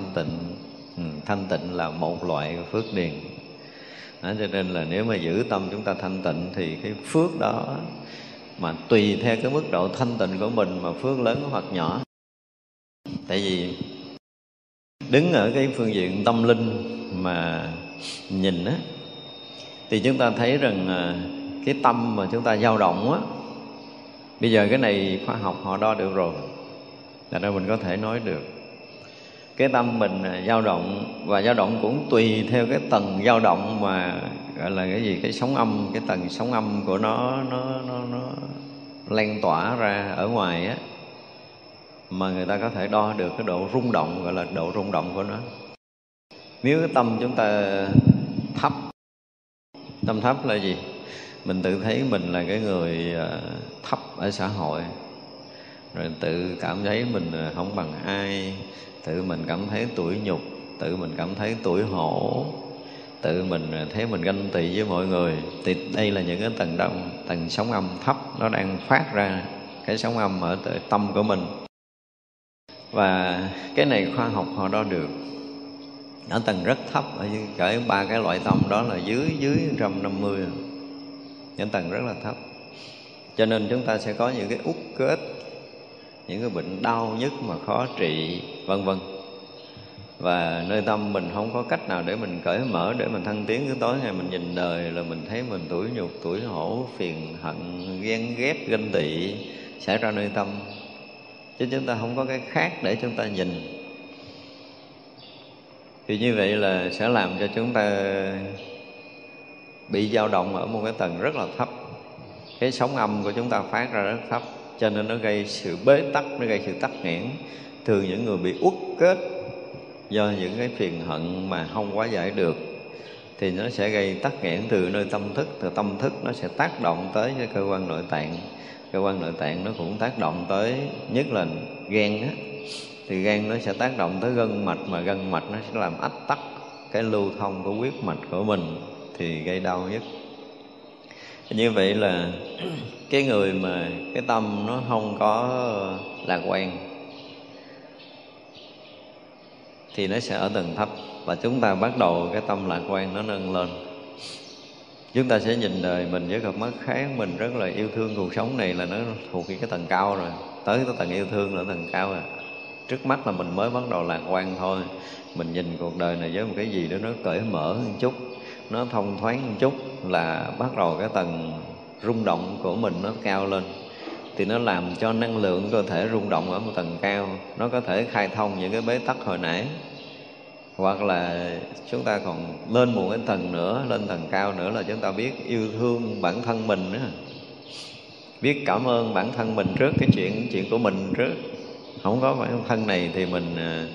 thanh tịnh. Ừ, thanh tịnh là một loại phước điền. Đó, cho nên là nếu mà giữ tâm chúng ta thanh tịnh thì cái phước đó mà tùy theo cái mức độ thanh tịnh của mình mà phước lớn hoặc nhỏ. Tại vì đứng ở cái phương diện tâm linh mà nhìn á thì chúng ta thấy rằng à, cái tâm mà chúng ta dao động á bây giờ cái này khoa học họ đo được rồi là ra mình có thể nói được cái tâm mình dao động, và dao động cũng tùy theo cái tầng dao động mà, gọi là cái gì, cái sóng âm, cái tầng sóng âm của nó nó nó nó lan tỏa ra ở ngoài á, mà người ta có thể đo được cái độ rung động, gọi là độ rung động của nó. Nếu cái tâm chúng ta thấp, tâm thấp là gì? Mình tự thấy mình là cái người ờ, thấp ở xã hội rồi tự cảm thấy mình ờ, không bằng ai. Tự mình cảm thấy tuổi nhục. Tự mình cảm thấy tuổi hổ. Tự mình ờ, thấy mình ganh tị với mọi người. Thì đây là những cái tầng động tầng sóng âm thấp nó đang phát ra cái sóng âm ở tâm của mình. Và cái này khoa học họ đo được. Ở tầng rất thấp, ở cỡ ba cái loại tâm đó là dưới dưới 150 những tầng rất là thấp. Cho nên chúng ta sẽ có những cái út kết những cái bệnh đau nhất mà khó trị, vân vân. Và nơi tâm mình không có cách nào để mình cởi mở, để mình thăng tiến. Cứ tối ngày mình nhìn đời là mình thấy mình tuổi nhục, tuổi hổ, phiền hận, ghen ghét, ganh tị xảy ra nơi tâm. Chứ chúng ta không có cái khác để chúng ta nhìn. Thì như vậy là sẽ làm cho chúng ta bị dao động ở một cái tầng rất là thấp. Cái sóng âm của chúng ta phát ra rất thấp cho nên nó gây sự bế tắc, nó gây sự tắc nghẽn. Thường những người bị uất kết do những cái phiền hận mà không quá giải được, thì nó sẽ gây tắc nghẽn từ nơi tâm thức, từ tâm thức nó sẽ tác động tới cái cơ quan nội tạng. Cơ quan nội tạng nó cũng tác động tới nhất là gan á. Thì gan nó sẽ tác động tới gân mạch, mà gân mạch nó sẽ làm ách tắc cái lưu thông của huyết mạch của mình, thì gây đau nhất như vậy là cái người mà cái tâm nó không có lạc quan thì nó sẽ ở tầng thấp và chúng ta bắt đầu cái tâm lạc quan nó nâng lên. Chúng ta sẽ nhìn đời mình với cặp mắt khác, mình rất là yêu thương cuộc sống này là nó thuộc cái tầng cao rồi. Tới cái tầng yêu thương là tầng cao rồi. Trước mắt là mình mới bắt đầu lạc quan thôi. Mình nhìn cuộc đời này với một cái gì đó nó cởi mở một chút nó thông thoáng một chút là bắt đầu cái tầng rung động của mình nó cao lên. Thì nó làm cho năng lượng cơ thể rung động ở một tầng cao. Nó có thể khai thông những cái bế tắc hồi nãy. Hoặc là chúng ta còn lên một cái tầng nữa, lên tầng cao nữa là chúng ta biết yêu thương bản thân mình nữa biết cảm ơn bản thân mình trước, cái chuyện chuyện của mình trước. Không có bản thân này thì mình à,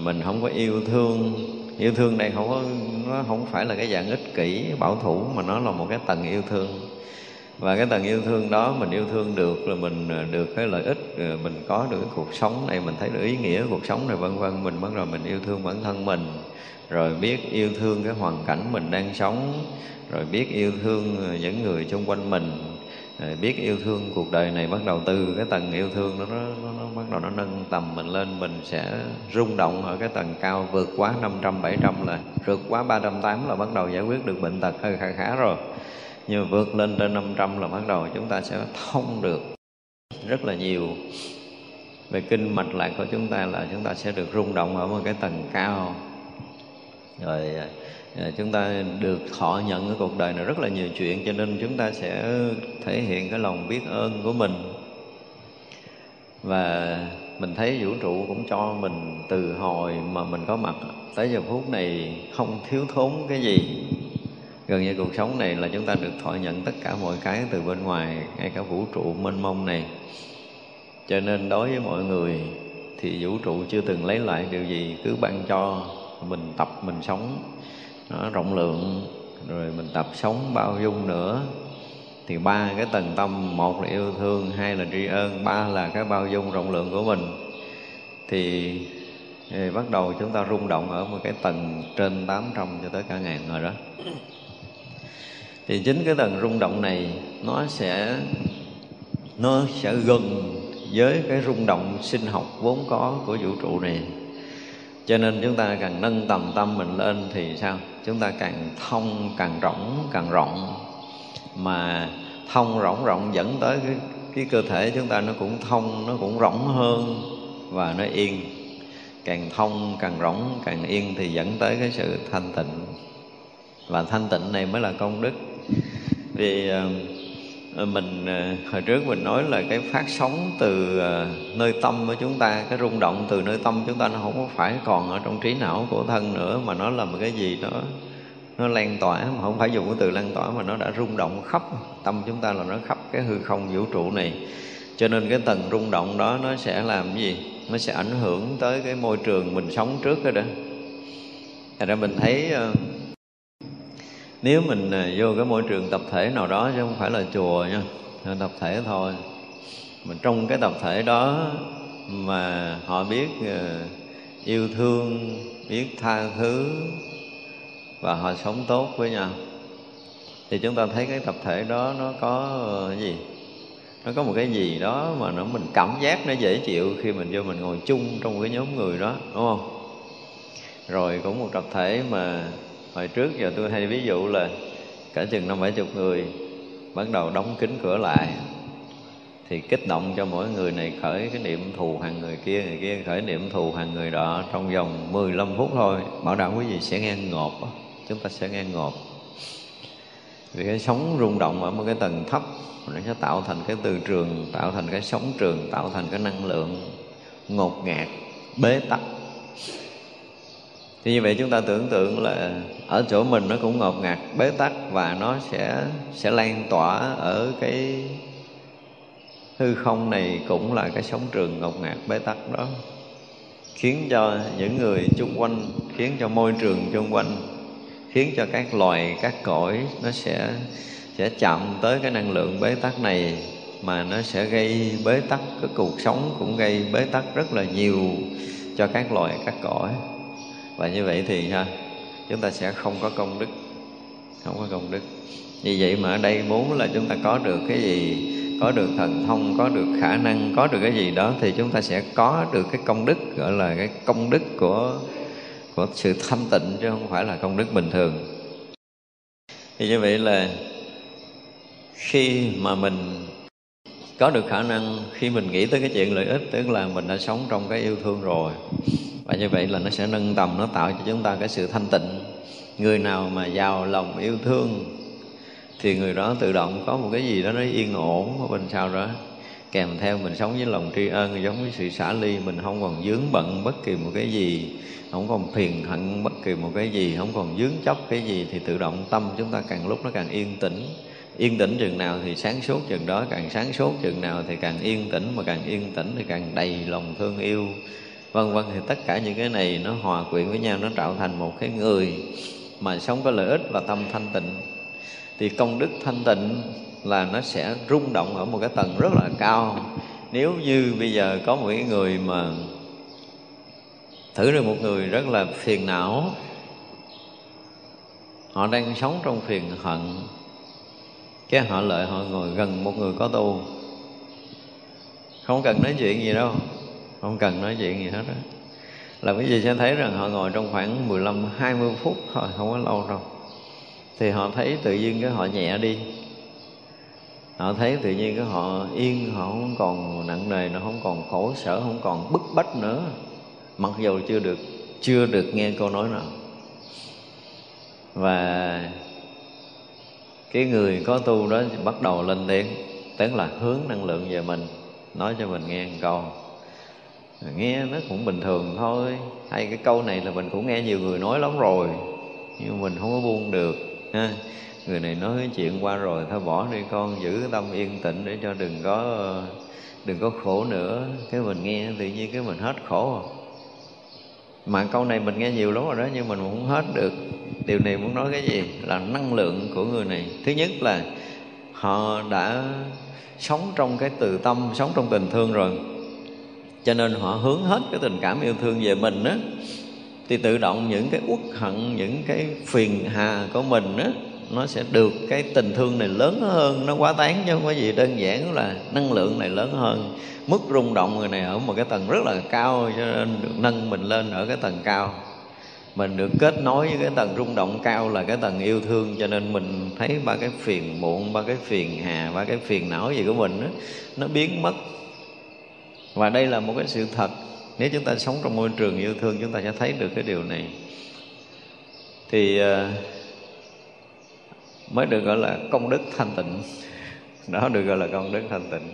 mình không có yêu thương yêu thương này không có, nó không phải là cái dạng ích kỷ, bảo thủ, mà nó là một cái tầng yêu thương. Và cái tầng yêu thương đó mình yêu thương được là mình à, được cái lợi ích à, mình có được cái cuộc sống này, mình thấy được ý nghĩa của cuộc sống này, vân vân. Mình bắt đầu mình yêu thương bản thân mình, rồi biết yêu thương cái hoàn cảnh mình đang sống, rồi biết yêu thương à, những người xung quanh mình rồi biết yêu thương cuộc đời này bắt đầu từ cái tầng yêu thương đó nó, nó, nó bắt đầu nó nâng tầm mình lên mình sẽ rung động ở cái tầng cao vượt quá 500 700 là vượt quá 380 là bắt đầu giải quyết được bệnh tật hơi khá khá rồi. Nhưng mà vượt lên trên 500 là bắt đầu chúng ta sẽ thông được rất là nhiều. Về kinh mạch lạc của chúng ta là chúng ta sẽ được rung động ở một cái tầng cao. Rồi à, Ờ, chúng ta được thọ nhận cái cuộc đời này rất là nhiều chuyện, cho nên chúng ta sẽ thể hiện cái lòng biết ơn của mình. Và mình thấy vũ trụ cũng cho mình từ hồi mà mình có mặt, tới giờ phút này không thiếu thốn cái gì. Gần như cuộc sống này là chúng ta được thọ nhận tất cả mọi cái từ bên ngoài, ngay cả vũ trụ mênh mông này. Cho nên đối với mọi người thì vũ trụ chưa từng lấy lại điều gì, cứ ban cho mình tập, mình sống nó rộng lượng. Rồi mình tập sống bao dung nữa. Thì ba cái tầng tâm một là yêu thương hai là tri ân ba là cái bao dung rộng lượng của mình. Thì, thì bắt đầu chúng ta rung động ở một cái tầng trên 800 cho tới cả ngàn rồi đó. Thì chính cái tầng rung động này nó sẽ nó sẽ gần với cái rung động sinh học vốn có của vũ trụ này cho nên chúng ta càng nâng tầm tâm mình lên thì sao? Chúng ta càng thông càng rộng càng rộng. Mà thông rộng rộng dẫn tới cái cái cơ thể chúng ta nó cũng thông nó cũng rộng hơn và nó yên. Càng thông càng rộng càng yên thì dẫn tới cái sự thanh tịnh. Và thanh tịnh này mới là công đức. Vì uh, Ờ, mình ờ, hồi trước mình nói là cái phát sóng từ ờ, nơi tâm của chúng ta cái rung động từ nơi tâm chúng ta nó không có phải còn ở trong trí não của thân nữa mà nó là một cái gì đó nó lan tỏa mà không phải dùng cái từ lan tỏa mà nó đã rung động khắp tâm chúng ta là nó khắp cái hư không vũ trụ này. Cho nên cái tầng rung động đó nó sẽ làm cái gì? Nó sẽ ảnh hưởng tới cái môi trường mình sống trước đó đó. Thành ra mình thấy uh, nếu mình à, vô cái môi trường tập thể nào đó chứ không phải là chùa nha tập thể thôi. Mà trong cái tập thể đó mà họ biết à, yêu thương, biết tha thứ và họ sống tốt với nhau, thì chúng ta thấy cái tập thể đó nó có ờ, cái gì? Nó có một cái gì đó mà nó mình cảm giác nó dễ chịu khi mình vô mình ngồi chung trong cái nhóm người đó, đúng không? Rồi cũng một tập thể mà hồi trước giờ tôi hay ví dụ là cả chừng năm bảy chục người bắt đầu đóng kín cửa lại. Thì kích động cho mỗi người này khởi cái niệm thù hàng người kia người kia khởi niệm thù hàng người đó trong vòng 15 phút thôi. Bảo đảm quý vị sẽ nghe ngột chúng ta sẽ nghe ngột vì cái sóng rung động ở một cái tầng thấp, nó sẽ tạo thành cái từ trường, tạo thành cái sóng trường, tạo thành cái năng lượng ngột ngạt, bế tắc thì như vậy chúng ta tưởng tượng là ở chỗ mình nó cũng ngột ngạt, bế tắc và nó sẽ sẽ lan tỏa ở cái hư không này cũng là cái sóng trường ngột ngạt, bế tắc đó. Khiến cho những người chung quanh, khiến cho môi trường chung quanh, khiến cho các loài, các cõi nó sẽ sẽ chạm tới cái năng lượng bế tắc này mà nó sẽ gây bế tắc, cái cuộc sống cũng gây bế tắc rất là nhiều cho các loài, các cõi và như vậy thì ha, chúng ta sẽ không có công đức. Không có công đức. Vì vậy mà ở đây muốn là chúng ta có được cái gì, có được thần thông, có được khả năng, có được cái gì đó, thì chúng ta sẽ có được cái công đức, gọi là cái công đức của của sự thanh tịnh, chứ không phải là công đức bình thường. Thì như vậy là khi mà mình có được khả năng khi mình nghĩ tới cái chuyện lợi ích, tức là mình đã sống trong cái yêu thương rồi. Và như vậy là nó sẽ nâng tầm, nó tạo cho chúng ta cái sự thanh tịnh. Người nào mà giàu lòng yêu thương, thì người đó tự động có một cái gì đó nó yên ổn ở bên sau đó. Kèm theo mình sống với lòng tri ân, giống với sự xả ly, mình không còn dướng bận bất kỳ một cái gì, không còn phiền hận bất kỳ một cái gì, không còn dướng chấp cái gì, thì tự động tâm chúng ta càng lúc nó càng yên tĩnh yên tĩnh chừng nào thì sáng suốt chừng đó, càng sáng suốt chừng nào thì càng yên tĩnh, mà càng yên tĩnh thì càng đầy lòng thương yêu. Vân vân, thì tất cả những cái này nó hòa quyện với nhau, nó tạo thành một cái người mà sống có lợi ích và tâm thanh tịnh. Thì công đức thanh tịnh là nó sẽ rung động ở một cái tầng rất là cao. Nếu như bây giờ có một cái người mà thử được một người rất là phiền não, họ đang sống trong phiền hận cái họ lợi họ ngồi gần một người có tu. Không cần nói chuyện gì đâu. Không cần nói chuyện gì hết đó là cái gì sẽ thấy rằng họ ngồi trong khoảng 15 20 phút thôi, không có lâu đâu. Thì họ thấy tự nhiên cái họ nhẹ đi. Họ thấy tự nhiên cái họ yên, họ không còn nặng nề nó không còn khổ sở, không còn bức bách nữa. Mặc dù chưa được chưa được nghe câu nói nào. Và cái người có tu đó bắt đầu lên tiếng, tức là hướng năng lượng về mình, nói cho mình nghe một câu. Nghe nó cũng bình thường thôi. Hay cái câu này là mình cũng nghe nhiều người nói lắm rồi, nhưng mình không có buông được, ha. Người này nói cái chuyện qua rồi, thôi bỏ đi con, giữ tâm yên tĩnh để cho đừng có đừng có khổ nữa. Cái mình nghe tự nhiên cái mình hết khổ. Rồi mà câu này mình nghe nhiều lắm rồi đó, nhưng mình cũng hết được điều này muốn nói cái gì? Là năng lượng của người này. Thứ nhất là họ đã sống trong cái từ tâm, sống trong tình thương rồi. Cho nên họ hướng hết cái tình cảm yêu thương về mình á, thì tự động những cái uất hận, những cái phiền hà của mình á, nó sẽ được cái tình thương này lớn hơn. Nó quá tán chứ không có gì đơn giản là năng lượng này lớn hơn. Mức rung động người này ở một cái tầng rất là cao, cho nên được nâng mình lên ở cái tầng cao mình được kết nối với cái tầng rung động cao là cái tầng yêu thương cho nên mình thấy ba cái phiền muộn ba cái phiền hà ba cái phiền não gì của mình đó, nó biến mất. Và đây là một cái sự thật. Nếu chúng ta sống trong môi trường yêu thương chúng ta sẽ thấy được cái điều này. Thì ờ, mới được gọi là công đức thanh tịnh. Đó được gọi là công đức thanh tịnh.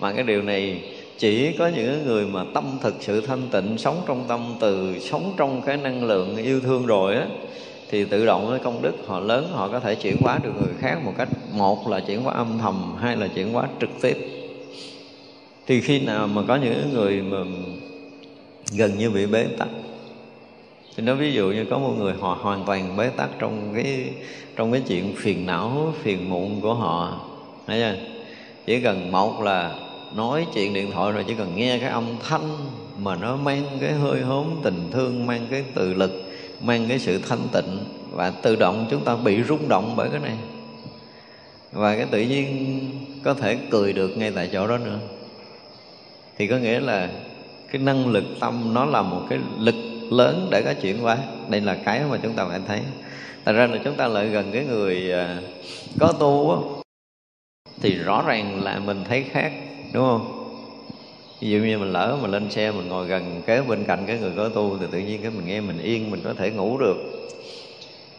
Mà cái điều này chỉ có những người mà tâm thực sự thanh tịnh, sống trong tâm từ, sống trong cái năng lượng yêu thương rồi á, thì tự động cái công đức họ lớn, họ có thể chuyển hóa được người khác một cách, một là chuyển hóa âm thầm, hai là chuyển hóa trực tiếp. Thì khi nào mà có những người mà gần như bị bế tắc, thì nó ví dụ như có một người họ hoàn toàn bế tắc trong cái trong cái chuyện phiền não, phiền muộn của họ, thấy chưa? Chỉ cần một là nói chuyện điện thoại rồi chỉ cần nghe cái âm thanh mà nó mang cái hơi hốm tình thương mang cái từ lực mang cái sự thanh tịnh và tự động chúng ta bị rung động bởi cái này. Và cái tự nhiên có thể cười được ngay tại chỗ đó nữa. Thì có nghĩa là cái năng lực tâm nó là một cái lực lớn để có chuyển hóa. Đây là cái mà chúng ta phải thấy. Thật ra là chúng ta lại gần cái người à, có tu á, thì rõ ràng là mình thấy khác đúng không? Ví dụ như mình lỡ mà lên xe, mình ngồi gần kế bên cạnh cái người có tu thì tự nhiên cái mình nghe mình yên, mình có thể ngủ được.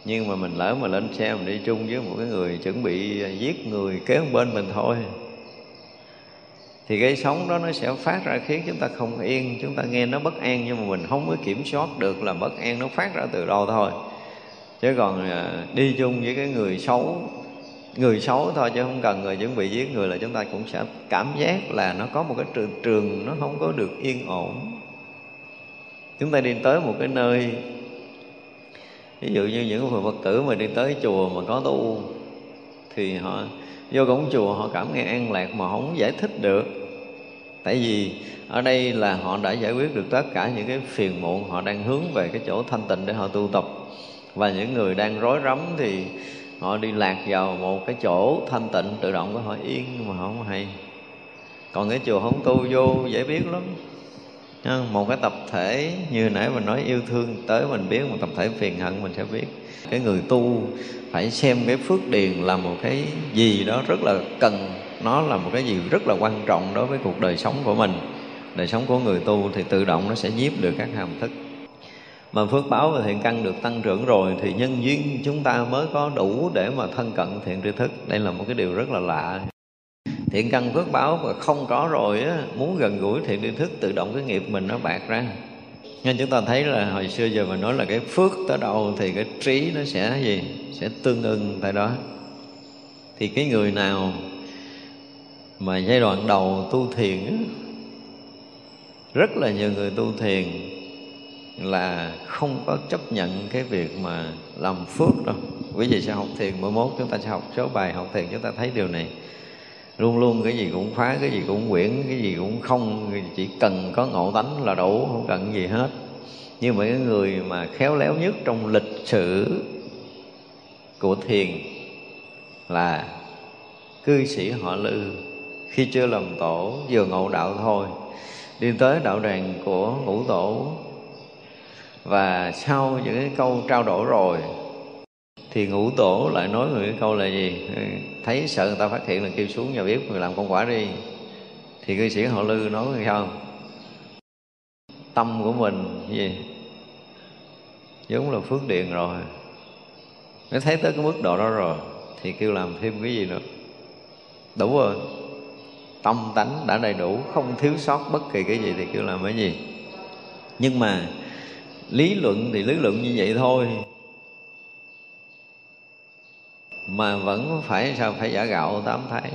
Nhưng mà mình lỡ mà lên xe, mình đi chung với một cái người chuẩn bị giết người kế bên mình thôi, thì cái sống đó nó sẽ phát ra khiến chúng ta không yên, chúng ta nghe nó bất an, nhưng mà mình không có kiểm soát được là bất an nó phát ra từ đâu thôi. Chứ còn à, đi chung với cái người xấu người xấu thôi chứ không cần người chuẩn bị giết người là chúng ta cũng sẽ cảm giác là nó có một cái trường trường nó không có được yên ổn. Chúng ta đi tới một cái nơi, ví dụ như những người phật tử mà đi tới chùa mà có tu thì họ vô cổng chùa họ cảm nghe an lạc mà không giải thích được. Tại vì ở đây là họ đã giải quyết được tất cả những cái phiền muộn, họ đang hướng về cái chỗ thanh tịnh để họ tu tập. Và những người đang rối rắm thì họ đi lạc vào một cái chỗ thanh tịnh, tự động của họ yên mà họ không hay. Còn cái chùa không tu vô dễ biết lắm. Một cái tập thể như nãy mình nói, yêu thương tới mình biết, một tập thể phiền hận mình sẽ biết. Cái người tu phải xem cái phước điền là một cái gì đó rất là cần. Nó là một cái gì rất là quan trọng đối với cuộc đời sống của mình. Đời sống của người tu thì tự động nó sẽ nhiếp được các hàm thức mà phước báo và thiện căn được tăng trưởng rồi thì nhân duyên chúng ta mới có đủ để mà thân cận thiện tri thức. Đây là một cái điều rất là lạ. Thiện căn phước báo mà không có rồi á muốn gần gũi thiện tri thức tự động cái nghiệp mình nó bạc ra. Nên chúng ta thấy là hồi xưa giờ mình nói là cái phước tới đâu thì cái trí nó sẽ gì? Sẽ tương ưng tại đó. Thì cái người nào mà giai đoạn đầu tu thiền á, rất là nhiều người tu thiền là không có chấp nhận cái việc mà làm phước đâu. Quý vị sẽ học thiền mỗi mốt, chúng ta sẽ học số bài học thiền, chúng ta thấy điều này. Luôn luôn cái gì cũng phá, cái gì cũng quyển, cái gì cũng không chỉ cần có ngộ tánh là đủ, không cần gì hết. Nhưng mà cái người mà khéo léo nhất trong lịch sử của thiền là cư sĩ họ lư. Khi chưa làm tổ, vừa ngộ đạo thôi, đi tới đạo tràng của ngũ tổ và sau những cái câu trao đổi rồi, thì ngũ tổ lại nói một cái câu là gì? Thấy sợ người ta phát hiện là kêu xuống nhà bếp, người làm con quả đi. Thì cư sĩ họ lư nói như sao tâm của mình gì? Giống là phước điện rồi. Nó thấy tới cái mức độ đó rồi, thì kêu làm thêm cái gì nữa. Đủ rồi. Tâm tánh đã đầy đủ, không thiếu sót bất kỳ cái gì thì kêu làm cái gì. Nhưng mà lý luận thì lý luận như vậy thôi. Mà vẫn phải sao, phải giả gạo tám thái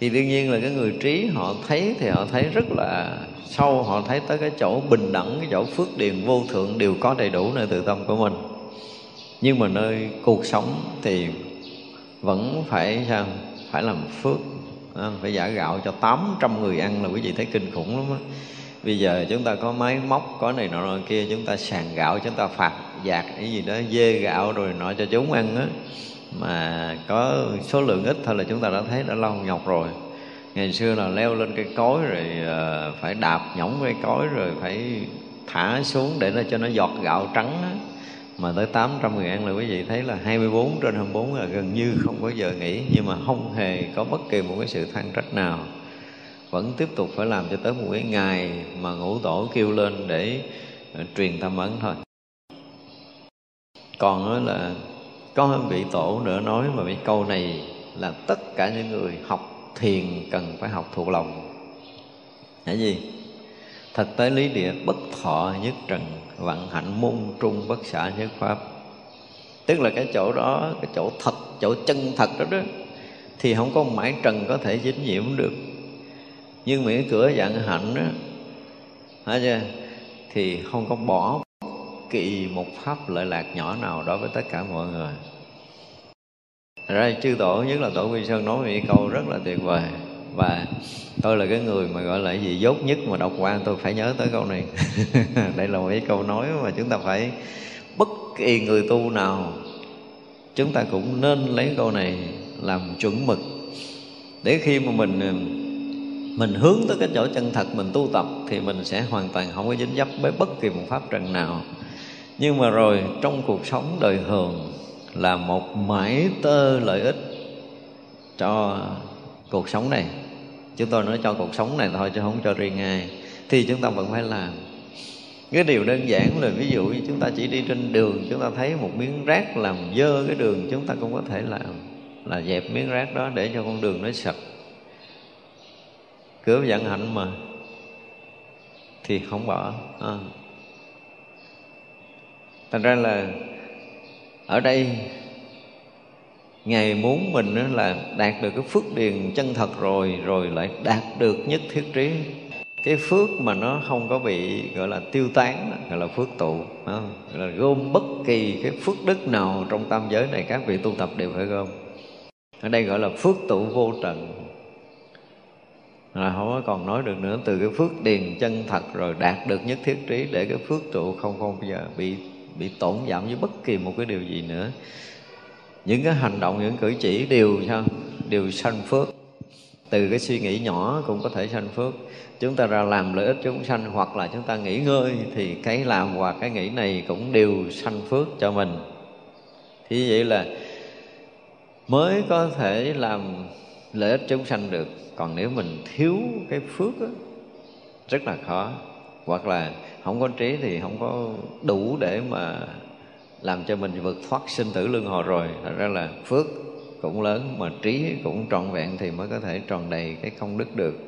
thì đương nhiên là cái người trí họ thấy thì họ thấy rất là sâu, họ thấy tới cái chỗ bình đẳng, cái chỗ phước điền vô thượng đều có đầy đủ nơi tự tâm của mình. Nhưng mà nơi cuộc sống thì vẫn phải sao, phải làm phước à, phải giả gạo cho 800 người ăn là quý vị thấy kinh khủng lắm á bây giờ chúng ta có máy móc, có này nọ kia, chúng ta sàn gạo, chúng ta phạt dạt cái gì đó, dê gạo rồi nọ cho chúng ăn á. Mà có số lượng ít thôi là chúng ta đã thấy đã lâu nhọc rồi. Ngày xưa là leo lên cây cối rồi ờ, phải đạp nhõng cây cối rồi phải thả xuống để nó cho nó giọt gạo trắng á. Mà tới 800 người ăn là quý vị thấy là 24 trên 24 là gần như không có giờ nghỉ, nhưng mà không hề có bất kỳ một cái sự than trách nào vẫn tiếp tục phải làm cho tới một cái ngày mà ngũ tổ kêu lên để ờ, truyền tâm ấn thôi. Còn đó là có vị tổ nữa nói mà cái câu này là tất cả những người học thiền cần phải học thuộc lòng. Là gì? Thật tế lý địa bất thọ nhất trần, vạn hạnh môn trung bất xả nhất pháp. Tức là cái chỗ đó, cái chỗ thật, chỗ chân thật đó đó, thì không có mãi trần có thể dính nhiễm được nhưng miễn cửa dạng hạnh đó hả chưa thì không có bỏ kỳ một pháp lợi lạc nhỏ nào đối với tất cả mọi người. Ra chư tổ, nhất là tổ quy sơn nói một câu rất là tuyệt vời. Và tôi là cái người mà gọi là gì, dốt nhất mà đọc qua, tôi phải nhớ tới câu này. Đây là một cái câu nói mà chúng ta phải, bất kỳ người tu nào, chúng ta cũng nên lấy câu này làm chuẩn mực. Để khi mà mình mình hướng tới cái chỗ chân thật, mình tu tập thì mình sẽ hoàn toàn không có dính dấp với bất kỳ một pháp trần nào. Nhưng mà rồi, trong cuộc sống đời thường là một mãi tơ lợi ích cho cuộc sống này. Chúng tôi nói cho cuộc sống này thôi chứ không cho riêng ai. Thì chúng ta vẫn phải làm. Cái điều đơn giản là ví dụ như chúng ta chỉ đi trên đường, chúng ta thấy một miếng rác làm dơ cái đường, chúng ta cũng có thể làm. Là dẹp miếng rác đó để cho con đường nó sạch cửa vận hạnh mà, thì không bỏ. À. thành ra là ở đây, ngài muốn mình là đạt được cái phước điền chân thật rồi rồi lại đạt được nhất thiết trí. Cái phước mà nó không có bị, gọi là, tiêu tán, gọi là phước tụ gọi là gom bất kỳ cái phước đức nào trong tam giới này, các vị tu tập đều phải gom. Ở đây gọi là phước tụ vô trần là không có còn nói được nữa. Từ cái phước điền chân thật rồi đạt được nhất thiết trí để cái phước trụ không không bây giờ bị bị tổn giảm với bất kỳ một cái điều gì nữa. Những cái hành động, những cử chỉ đều, sao? Đều sanh phước. Từ cái suy nghĩ nhỏ cũng có thể sanh phước. Chúng ta ra làm lợi ích chúng sanh hoặc là chúng ta nghỉ ngơi thì cái làm và cái nghĩ này cũng đều sanh phước cho mình. Thì vậy là mới có thể làm lợi ích chúng sanh được. Còn nếu mình thiếu cái phước đó, rất là khó. Hoặc là không có trí thì không có đủ để mà làm cho mình vượt thoát sinh tử luân hồi rồi. Thật ra là phước cũng lớn mà trí cũng trọn vẹn thì mới có thể tròn đầy cái công đức được.